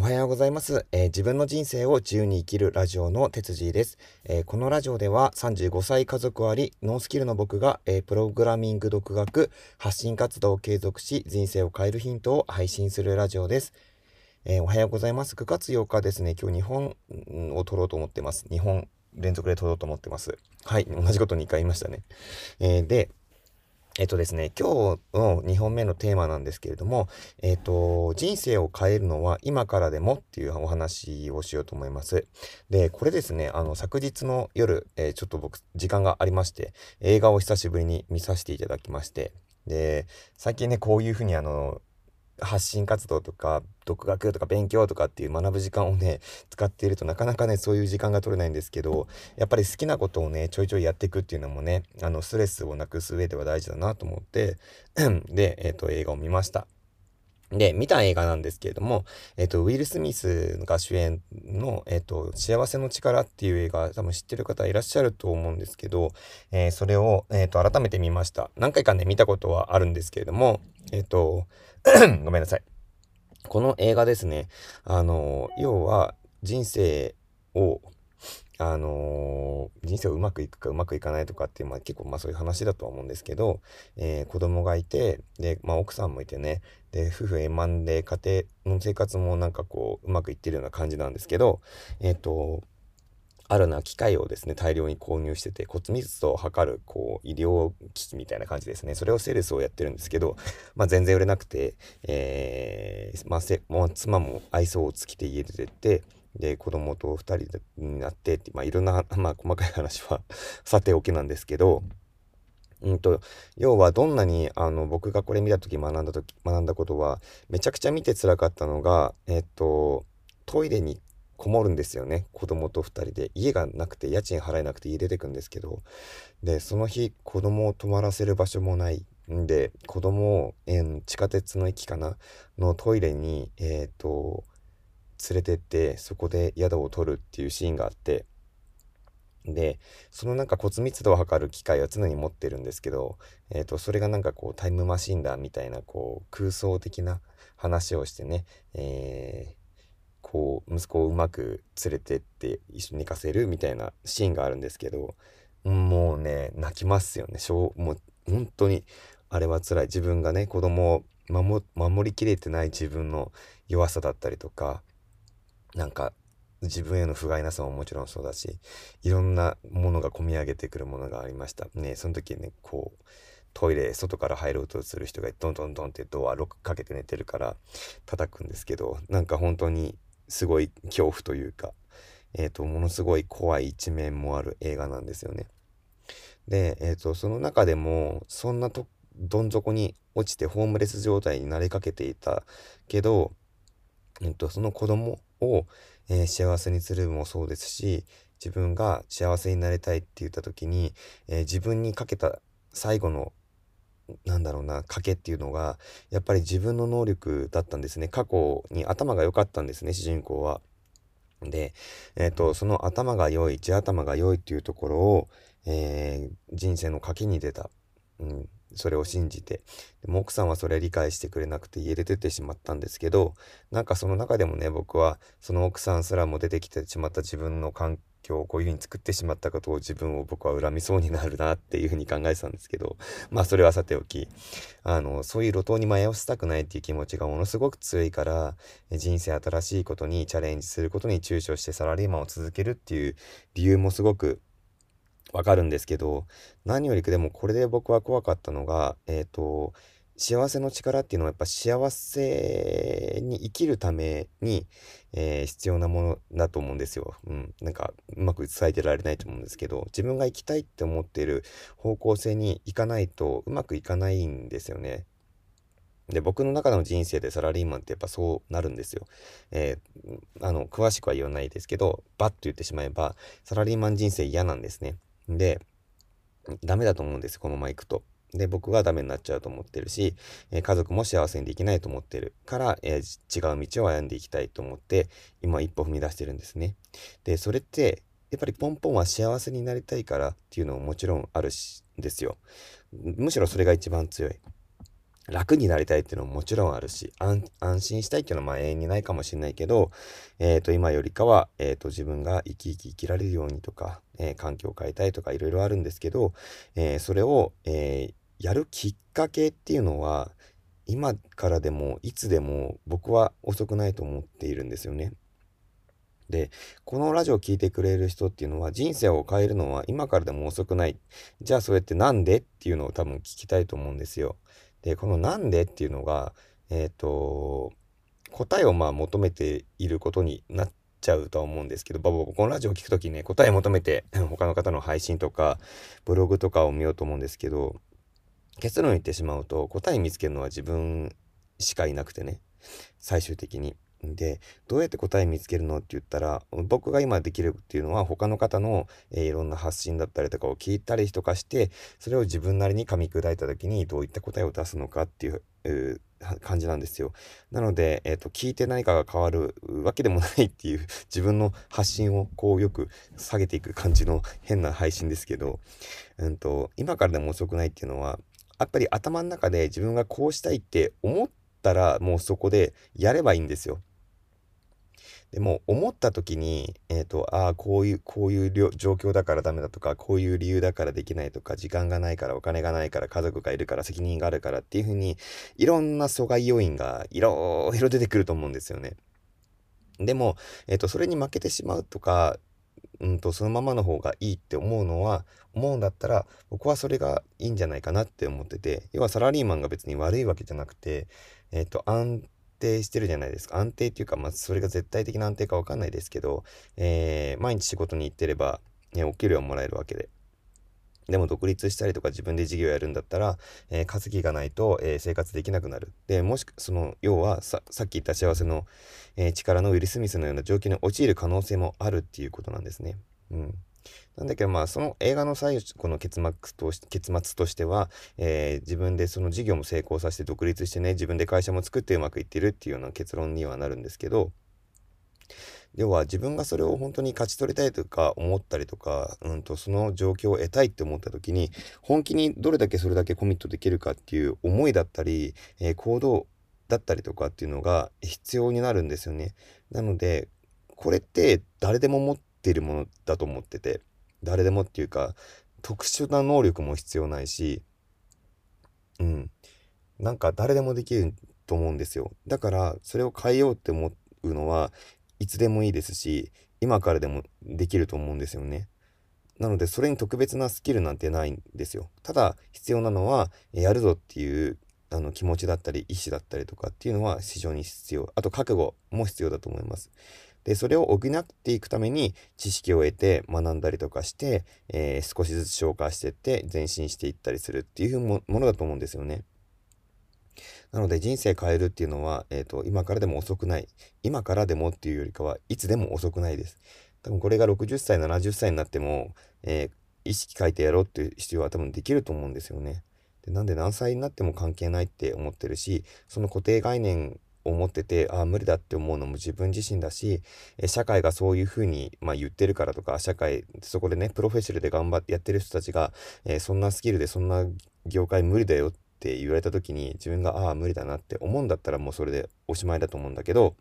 おはようございます、えー、自分の人生を自由に生きるラジオの哲司です、えー、このラジオでは35歳家族ありノースキルの僕が、えー、プログラミング独学発信活動を継続し人生を変えるヒントを配信するラジオです、えおはようございます。9月8日ですね。今日日本を撮ろうと思ってます。日本連続で撮ろうと思ってます。はい。同じこと2回言いましたね、えでえっとですね、今日の2本目のテーマなんですけれども、えっと、人生を変えるのは今からでもっていうお話をしようと思います。で、これですね、あの、昨日の夜、えー、ちょっと僕、時間がありまして、映画を久しぶりに見させていただきまして、で、最近ね、こういうふうにあの、発信活動とか独学とか勉強とかっていう学ぶ時間をね使っているとなかなかねそういう時間が取れないんですけどやっぱり好きなことをねちょいちょいやっていくっていうのもねあのストレスをなくす上では大事だなと思って で、えーと、映画を見ました。で、見た映画なんですけれども、えっ、と、ウィル・スミスが主演の、えっ、と、幸せの力っていう映画、多分知ってる方いらっしゃると思うんですけど、えー、それを、えっ、と、改めて見ました。何回かね、見たことはあるんですけれども、えっ、と、ごめんなさい。この映画ですね、あの、要は人生を、あの人生をうまくいくかうまくいかないとかっていう、まあ、結構まあそういう話だとは思うんですけど、えー、子供がいてで、まあ、奥さんもいてねで夫婦円満で家庭の生活もなんかこううまくいってるような感じなんですけどえっ、ー、とあるな機械をですね、大量に購入してて、骨密度を測る、こう、医療機器みたいな感じですね。それをセールスをやってるんですけど、まあ全然売れなくて、えー、まあせ、もう妻も愛想を尽きて家出てって、で、子供と二人になってって、まあいろんな、まあ細かい話は さておきなんですけど、うんと、要はどんなにあの僕がこれ見た時学んだ時学んだことはめちゃくちゃ見て辛かったのがえっとトイレにこもるんですよね。子供と2人で。家がなくて家賃払えなくて家出てくんですけど。でその日子供を泊まらせる場所もない。んで子供を、えー、地下鉄の駅かな？のトイレにえっ、ー、と連れてってそこで宿を取るっていうシーンがあってでそのなんか骨密度を測る機械は常に持ってるんですけど、えーと、それがなんかこうタイムマシンだみたいなこう空想的な話をしてね、えーこう息子をうまく連れてって一緒に行かせるみたいなシーンがあるんですけどもうね泣きますよね。しょうもう本当にあれは辛い。自分がね子供を守守りきれてない自分の弱さだったりとかなんか自分への不甲斐なさももちろんそうだしいろんなものが込み上げてくるものがありましたねその時ねこうトイレ外から入ろうとする人がドンドンドンってドアロックかけて寝てるから叩くんですけどなんか本当にすごい恐怖というか、えっ、ー、と、ものすごい怖い一面もある映画なんですよね。で、えっ、ー、と、その中でも、そんなと、どん底に落ちてホームレス状態になりかけていたけど、えっ、ー、と、その子供を、え幸せにするもそうですし、自分が幸せになりたいって言った時に、え自分にかけた最後のなんだろうな、賭けっていうのが、やっぱり自分の能力だったんですね。過去に頭が良かったんですね、主人公は。で、えっ、ー、と、その頭が良い、地頭が良いっていうところを、えー、人生の賭けに出た。うん、それを信じて。でも奥さんはそれ理解してくれなくて家で出てってしまったんですけど、なんかその中でもね、僕はその奥さんすらも出てきてしまった自分の環境をこういう風に作ってしまったことを自分を僕は恨みそうになるなっていう風に考えてたんですけど、まあそれはさておき、あの、そういう路頭に迷わせたくないっていう気持ちがものすごく強いから、人生新しいことにチャレンジすることに躊躇してサラリーマンを続けるっていう理由もすごくわかるんですけど、何よりでもこれで僕は怖かったのが、えっ、ー、と、幸せの力っていうのはやっぱ幸せに生きるために、えー、必要なものだと思うんですよ。うん。なんかうまく伝えてられないと思うんですけど、自分が生きたいって思っている方向性に行かないとうまくいかないんですよね。で、僕の中の人生でサラリーマンってやっぱそうなるんですよ。えー、あの、詳しくは言わないですけど、バッと言ってしまえば、サラリーマン人生嫌なんですね。で、ダメだと思うんです、このまま行くと。で、僕がダメになっちゃうと思ってるし、え、家族も幸せにできないと思ってるから、えー、違う道を歩んでいきたいと思って、今一歩踏み出してるんですね。で、それって、やっぱりポンポンは幸せになりたいからっていうのももちろんあるし、ですよ。むしろそれが一番強い。楽になりたいっていうのももちろんあるし、安心したいっていうのはまあ永遠にないかもしれないけど、えっ、ー、と、今よりかは、えっ、ー、と、自分が生き生き生きられるようにとか、えー、環境を変えたいとかいろいろあるんですけど、えそれを、えやるきっかけっていうのは、今からでもいつでも僕は遅くないと思っているんですよね。で、このラジオを聴いてくれる人っていうのは人生を変えるのは今からでも遅くない。じゃあそれってなんで？っていうのを多分聞きたいと思うんですよ。で、このなんでっていうのが、えっ、ー、と、答えをまあ求めていることになっちゃうとは思うんですけど、僕このラジオを聞くときね、答え求めて 他の方の配信とかブログとかを見ようと思うんですけど、結論言ってしまうと答え見つけるのは自分しかいなくてね、最終的に。で、どうやって答え見つけるのって言ったら、僕が今できるっていうのは他の方の、えー、いろんな発信だったりとかを聞いたりとかして、それを自分なりに噛み砕いた時にどういった答えを出すのかっていう、う感じなんですよ。なので、えっ、ー、と、聞いて何かが変わるわけでもないっていう自分の発信をこうよく下げていく感じの変な配信ですけど、うんと、今からでも遅くないっていうのは、やっぱり頭の中で自分がこうしたいって思ったらもうそこでやればいいんですよ。でも思った時に、え、ー、と、ああ、こういう、こういう状況だからダメだとか、こういう理由だからできないとか、時間がないから、お金がないから、家族がいるから、責任があるからっていうふうに、いろんな阻害要因がいろいろ出てくると思うんですよね。でも、え、ー、と、それに負けてしまうとか、うんと、そのままの方がいいって思うのは、思うんだったら、僕はそれがいいんじゃないかなって思ってて、要はサラリーマンが別に悪いわけじゃなくて、え、ー、と、安定してるじゃないですか。安定っていうか、まあ、それが絶対的な安定かわかんないですけど、えー、毎日仕事に行ってれば、ね、お給料もらえるわけで。でも独立したりとか自分で事業やるんだったら、えー、稼ぎがないと、えー、生活できなくなる。で、もし、その、要はさ、っき言った幸せの、えー、力のウィル・スミスのような状況に陥る可能性もあるっていうことなんですね。うん。なんだけどまあその映画の最後の結末とし結末としては、えー、自分でその事業も成功させて独立してね自分で会社も作ってうまくいってるっていうような結論にはなるんですけど要は自分がそれを本当に勝ち取りたいとか思ったりとか、うんとその状況を得たいって思った時に本気にどれだけそれだけコミットできるかっていう思いだったり、えー、行動だったりとかっていうのが必要になるんですよね。なのでこれって誰でも持っいるものだと思ってて誰でもっていうか特殊な能力も必要ないしうん。なんか誰でもできると思うんですよ。だからそれを変えようって思うのはいつでもいいですし今からでもできると思うんですよね。なのでそれに特別なスキルなんてないんですよ。ただ必要なのはやるぞっていうあの気持ちだったり意志だったりとかっていうのは非常に必要あと覚悟も必要だと思いますで、それを補っていくために知識を得て学んだりとかして、えー、少しずつ消化していって前進していったりするっていうものだと思うんですよね。なので人生変えるっていうのは、えっ、ー、と、今からでも遅くない。今からでもっていうよりかはいつでも遅くないです。多分これが60歳、70歳になっても、えー、意識変えてやろうっていう必要は多分できると思うんですよね。でなんで何歳になっても関係ないって思ってるし、その固定概念思ってて、ああ、無理だって思うのも自分自身だし、社会がそういうふうに、まあ、言ってるからとか、社会、そこでね、プロフェッショナルで頑張ってやってる人たちが、えー、そんなスキルでそんな業界無理だよって言われた時に、自分が、ああ、無理だなって思うんだったらもうそれでおしまいだと思うんだけど、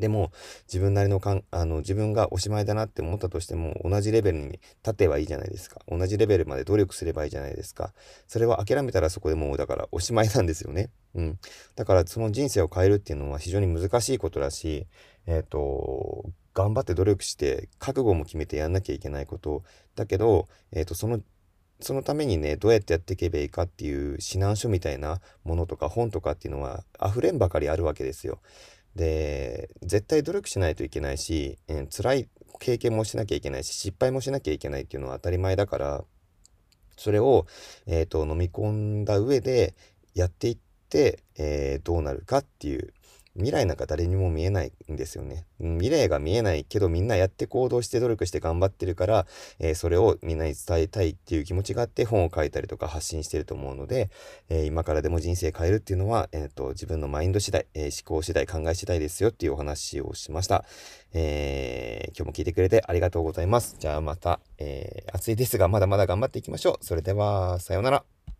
でも、自分なりのかん、あの、自分がおしまいだなって思ったとしても、同じレベルに立てばいいじゃないですか。同じレベルまで努力すればいいじゃないですか。それは諦めたらそこでもう、だからおしまいなんですよね。うん。だから、その人生を変えるっていうのは非常に難しいことだし、えっ、ー、と、頑張って努力して、覚悟も決めてやんなきゃいけないこと。だけど、え、ー、と、その、そのためにね、どうやってやっていけばいいかっていう指南書みたいなものとか本とかっていうのは溢れんばかりあるわけですよ。で、絶対努力しないといけないし、えー、辛い経験もしなきゃいけないし、失敗もしなきゃいけないっていうのは当たり前だから、それを、え、ー、と、飲み込んだ上でやっていって、えー、どうなるかっていう、未来なんか誰にも見えないんですよね。未来が見えないけどみんなやって行動して努力して頑張ってるから、えー、それをみんなに伝えたいっていう気持ちがあって本を書いたりとか発信してると思うので、えー、今からでも人生変えるっていうのは、えーと、自分のマインド次第、えー、思考次第、考え次第ですよっていうお話をしました。え今日も聞いてくれてありがとうございます。じゃあまた、え暑いですがまだまだ頑張っていきましょう。それでは、さようなら。